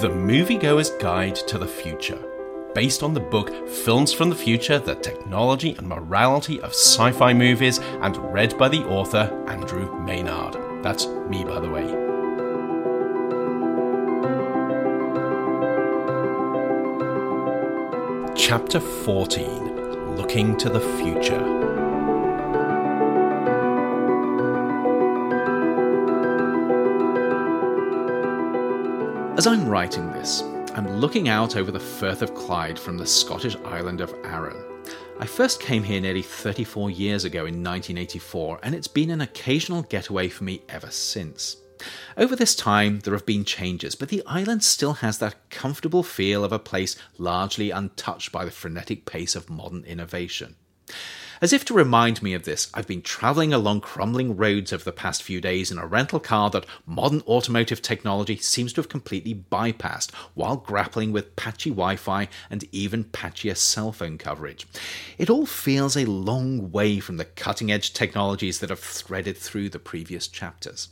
The Moviegoer's Guide to the Future, based on the book Films from the Future The Technology and Morality of Sci Fi Movies, and read by the author Andrew Maynard. That's me, by the way. Chapter 14 Looking to the Future. As I'm writing this, I'm looking out over the Firth of Clyde from the Scottish island of Arran. I first came here nearly 34 years ago in 1984, and it's been an occasional getaway for me ever since. Over this time, there have been changes, but the island still has that comfortable feel of a place largely untouched by the frenetic pace of modern innovation. As if to remind me of this, I've been travelling along crumbling roads over the past few days in a rental car that modern automotive technology seems to have completely bypassed while grappling with patchy Wi Fi and even patchier cell phone coverage. It all feels a long way from the cutting edge technologies that have threaded through the previous chapters.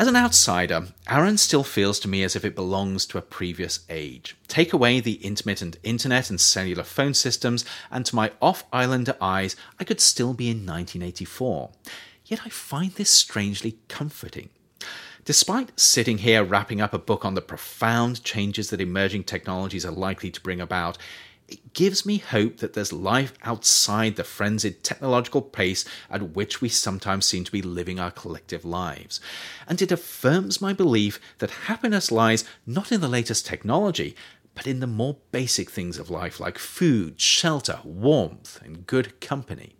As an outsider, Arran still feels to me as if it belongs to a previous age. Take away the intermittent internet and cellular phone systems, and to my off islander eyes, I could still be in 1984. Yet I find this strangely comforting. Despite sitting here wrapping up a book on the profound changes that emerging technologies are likely to bring about, it gives me hope that there's life outside the frenzied technological pace at which we sometimes seem to be living our collective lives. And it affirms my belief that happiness lies not in the latest technology, but in the more basic things of life like food, shelter, warmth, and good company.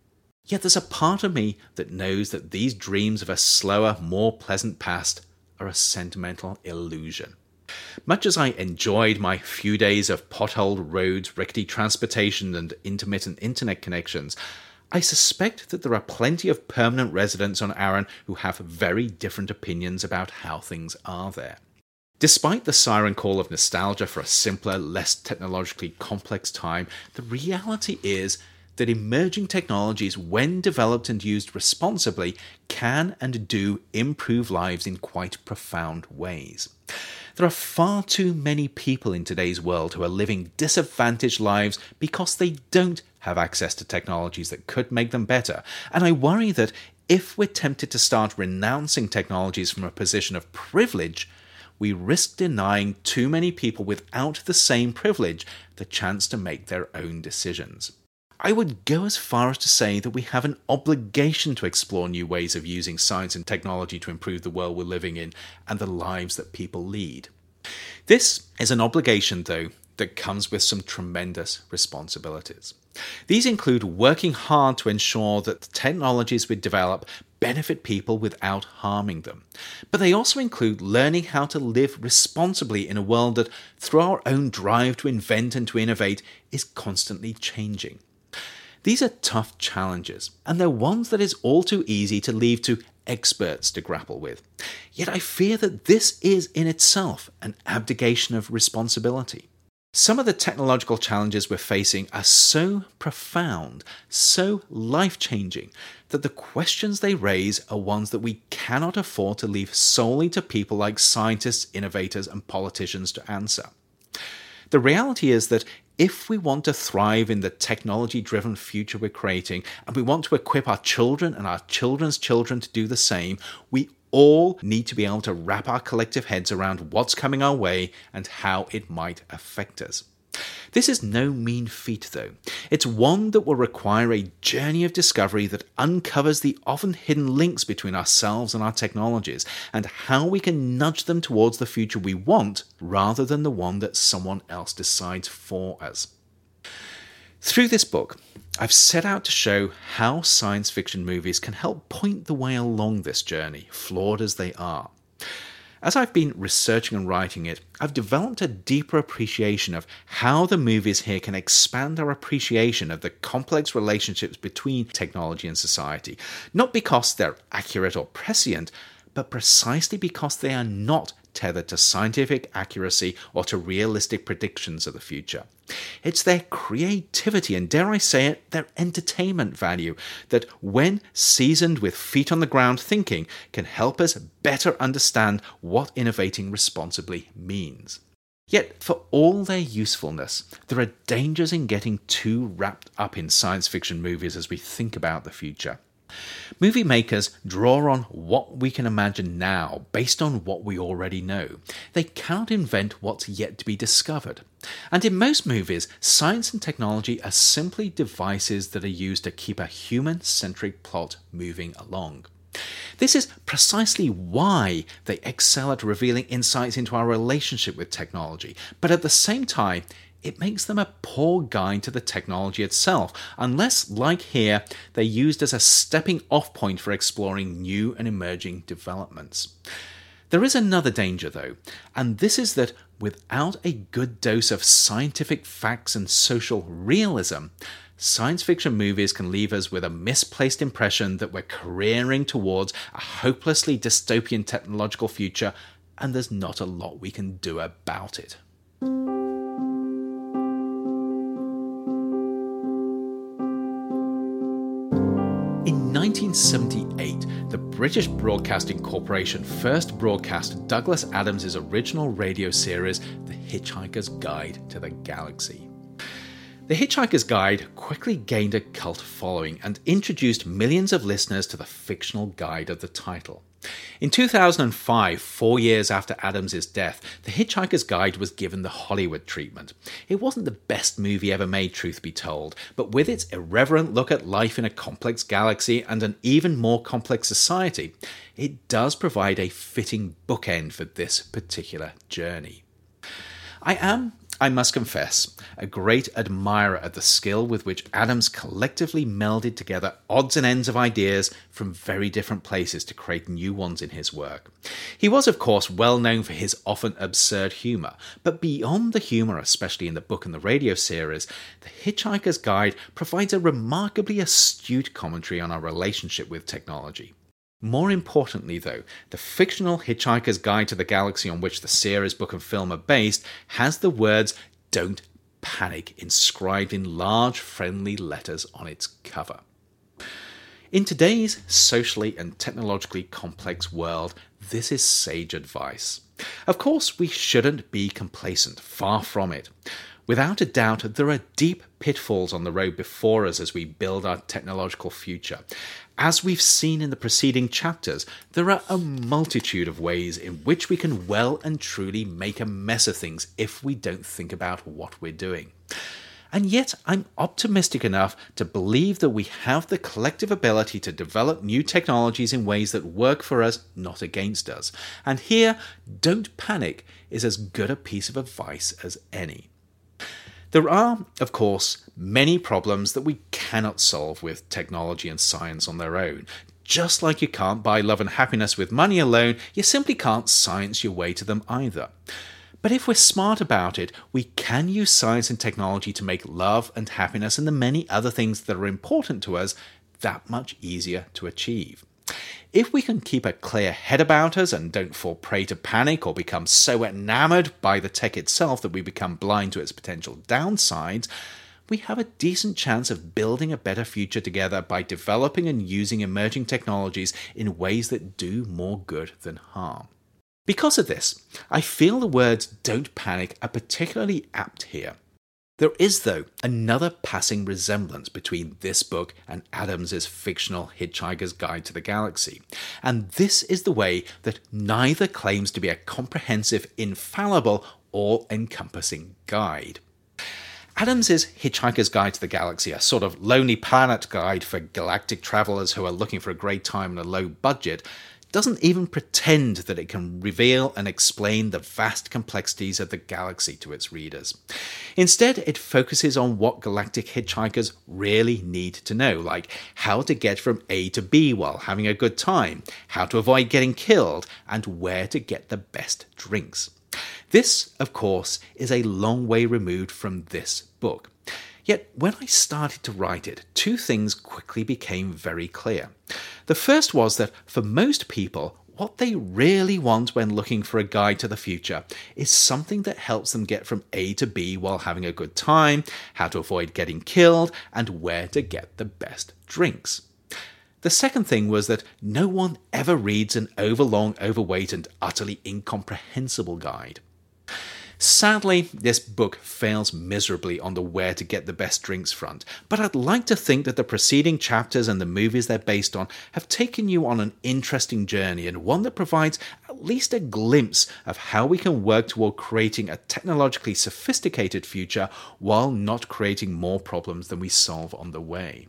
Yet there's a part of me that knows that these dreams of a slower, more pleasant past are a sentimental illusion. Much as I enjoyed my few days of potholed roads, rickety transportation, and intermittent internet connections, I suspect that there are plenty of permanent residents on Arran who have very different opinions about how things are there. Despite the siren call of nostalgia for a simpler, less technologically complex time, the reality is that emerging technologies, when developed and used responsibly, can and do improve lives in quite profound ways. There are far too many people in today's world who are living disadvantaged lives because they don't have access to technologies that could make them better. And I worry that if we're tempted to start renouncing technologies from a position of privilege, we risk denying too many people without the same privilege the chance to make their own decisions. I would go as far as to say that we have an obligation to explore new ways of using science and technology to improve the world we're living in and the lives that people lead. This is an obligation, though, that comes with some tremendous responsibilities. These include working hard to ensure that the technologies we develop benefit people without harming them. But they also include learning how to live responsibly in a world that, through our own drive to invent and to innovate, is constantly changing. These are tough challenges, and they're ones that is all too easy to leave to experts to grapple with. Yet I fear that this is in itself an abdication of responsibility. Some of the technological challenges we're facing are so profound, so life changing, that the questions they raise are ones that we cannot afford to leave solely to people like scientists, innovators, and politicians to answer. The reality is that if we want to thrive in the technology driven future we're creating, and we want to equip our children and our children's children to do the same, we all need to be able to wrap our collective heads around what's coming our way and how it might affect us. This is no mean feat, though. It's one that will require a journey of discovery that uncovers the often hidden links between ourselves and our technologies, and how we can nudge them towards the future we want rather than the one that someone else decides for us. Through this book, I've set out to show how science fiction movies can help point the way along this journey, flawed as they are. As I've been researching and writing it, I've developed a deeper appreciation of how the movies here can expand our appreciation of the complex relationships between technology and society, not because they're accurate or prescient, but precisely because they are not tethered to scientific accuracy or to realistic predictions of the future. It's their creativity and, dare I say it, their entertainment value that, when seasoned with feet on the ground thinking, can help us better understand what innovating responsibly means. Yet, for all their usefulness, there are dangers in getting too wrapped up in science fiction movies as we think about the future. Movie makers draw on what we can imagine now based on what we already know. They cannot invent what's yet to be discovered. And in most movies, science and technology are simply devices that are used to keep a human centric plot moving along. This is precisely why they excel at revealing insights into our relationship with technology, but at the same time, it makes them a poor guide to the technology itself, unless, like here, they're used as a stepping off point for exploring new and emerging developments. There is another danger, though, and this is that without a good dose of scientific facts and social realism, science fiction movies can leave us with a misplaced impression that we're careering towards a hopelessly dystopian technological future, and there's not a lot we can do about it. 1978, the British Broadcasting Corporation first broadcast Douglas Adams' original radio series, The Hitchhiker's Guide to the Galaxy. The Hitchhiker's Guide quickly gained a cult following and introduced millions of listeners to the fictional guide of the title. In 2005, four years after Adams' death, The Hitchhiker's Guide was given the Hollywood treatment. It wasn't the best movie ever made, truth be told, but with its irreverent look at life in a complex galaxy and an even more complex society, it does provide a fitting bookend for this particular journey. I am I must confess, a great admirer of the skill with which Adams collectively melded together odds and ends of ideas from very different places to create new ones in his work. He was, of course, well known for his often absurd humour, but beyond the humour, especially in the book and the radio series, The Hitchhiker's Guide provides a remarkably astute commentary on our relationship with technology. More importantly, though, the fictional Hitchhiker's Guide to the Galaxy on which the series, book, and film are based has the words Don't Panic inscribed in large, friendly letters on its cover. In today's socially and technologically complex world, this is sage advice. Of course, we shouldn't be complacent, far from it. Without a doubt, there are deep pitfalls on the road before us as we build our technological future. As we've seen in the preceding chapters, there are a multitude of ways in which we can well and truly make a mess of things if we don't think about what we're doing. And yet, I'm optimistic enough to believe that we have the collective ability to develop new technologies in ways that work for us, not against us. And here, don't panic is as good a piece of advice as any. There are, of course, many problems that we cannot solve with technology and science on their own. Just like you can't buy love and happiness with money alone, you simply can't science your way to them either. But if we're smart about it, we can use science and technology to make love and happiness and the many other things that are important to us that much easier to achieve. If we can keep a clear head about us and don't fall prey to panic or become so enamored by the tech itself that we become blind to its potential downsides, we have a decent chance of building a better future together by developing and using emerging technologies in ways that do more good than harm. Because of this, I feel the words don't panic are particularly apt here. There is, though, another passing resemblance between this book and Adams's fictional Hitchhiker's Guide to the Galaxy, and this is the way that neither claims to be a comprehensive, infallible, all encompassing guide. Adams's Hitchhiker's Guide to the Galaxy, a sort of lonely planet guide for galactic travelers who are looking for a great time on a low budget, doesn't even pretend that it can reveal and explain the vast complexities of the galaxy to its readers. Instead, it focuses on what galactic hitchhikers really need to know, like how to get from A to B while having a good time, how to avoid getting killed, and where to get the best drinks. This, of course, is a long way removed from this book. Yet, when I started to write it, two things quickly became very clear. The first was that for most people, what they really want when looking for a guide to the future is something that helps them get from A to B while having a good time, how to avoid getting killed, and where to get the best drinks. The second thing was that no one ever reads an overlong, overweight, and utterly incomprehensible guide. Sadly, this book fails miserably on the where to get the best drinks front, but I'd like to think that the preceding chapters and the movies they're based on have taken you on an interesting journey and one that provides at least a glimpse of how we can work toward creating a technologically sophisticated future while not creating more problems than we solve on the way.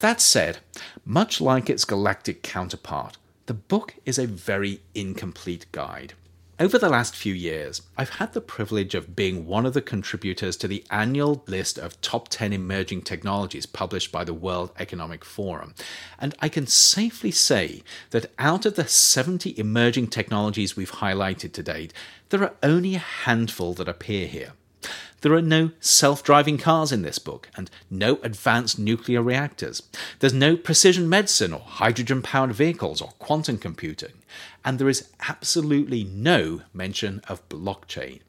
That said, much like its galactic counterpart, the book is a very incomplete guide. Over the last few years, I've had the privilege of being one of the contributors to the annual list of top 10 emerging technologies published by the World Economic Forum. And I can safely say that out of the 70 emerging technologies we've highlighted to date, there are only a handful that appear here. There are no self driving cars in this book, and no advanced nuclear reactors. There's no precision medicine, or hydrogen powered vehicles, or quantum computing. And there is absolutely no mention of blockchain.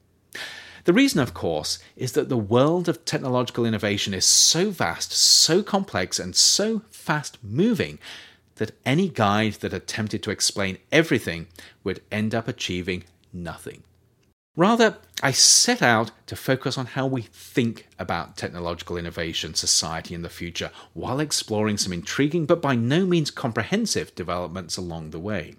The reason, of course, is that the world of technological innovation is so vast, so complex, and so fast moving that any guide that attempted to explain everything would end up achieving nothing. Rather, I set out to focus on how we think about technological innovation, society, and the future, while exploring some intriguing but by no means comprehensive developments along the way.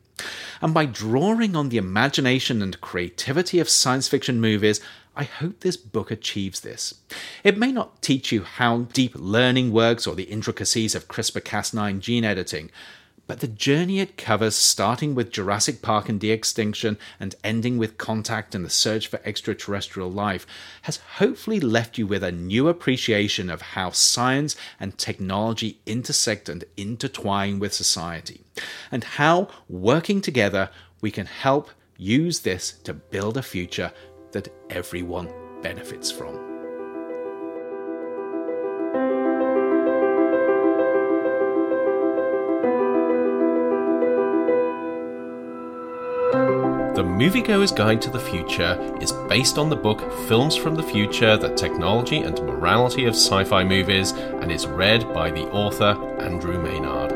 And by drawing on the imagination and creativity of science fiction movies, I hope this book achieves this. It may not teach you how deep learning works or the intricacies of CRISPR Cas9 gene editing, but the journey it covers, starting with Jurassic Park and de extinction and ending with contact and the search for extraterrestrial life, has hopefully left you with a new appreciation of how science and technology intersect and intertwine with society, and how, working together, we can help use this to build a future that everyone benefits from. The Moviegoer's Guide to the Future is based on the book Films from the Future The Technology and Morality of Sci Fi Movies and is read by the author Andrew Maynard.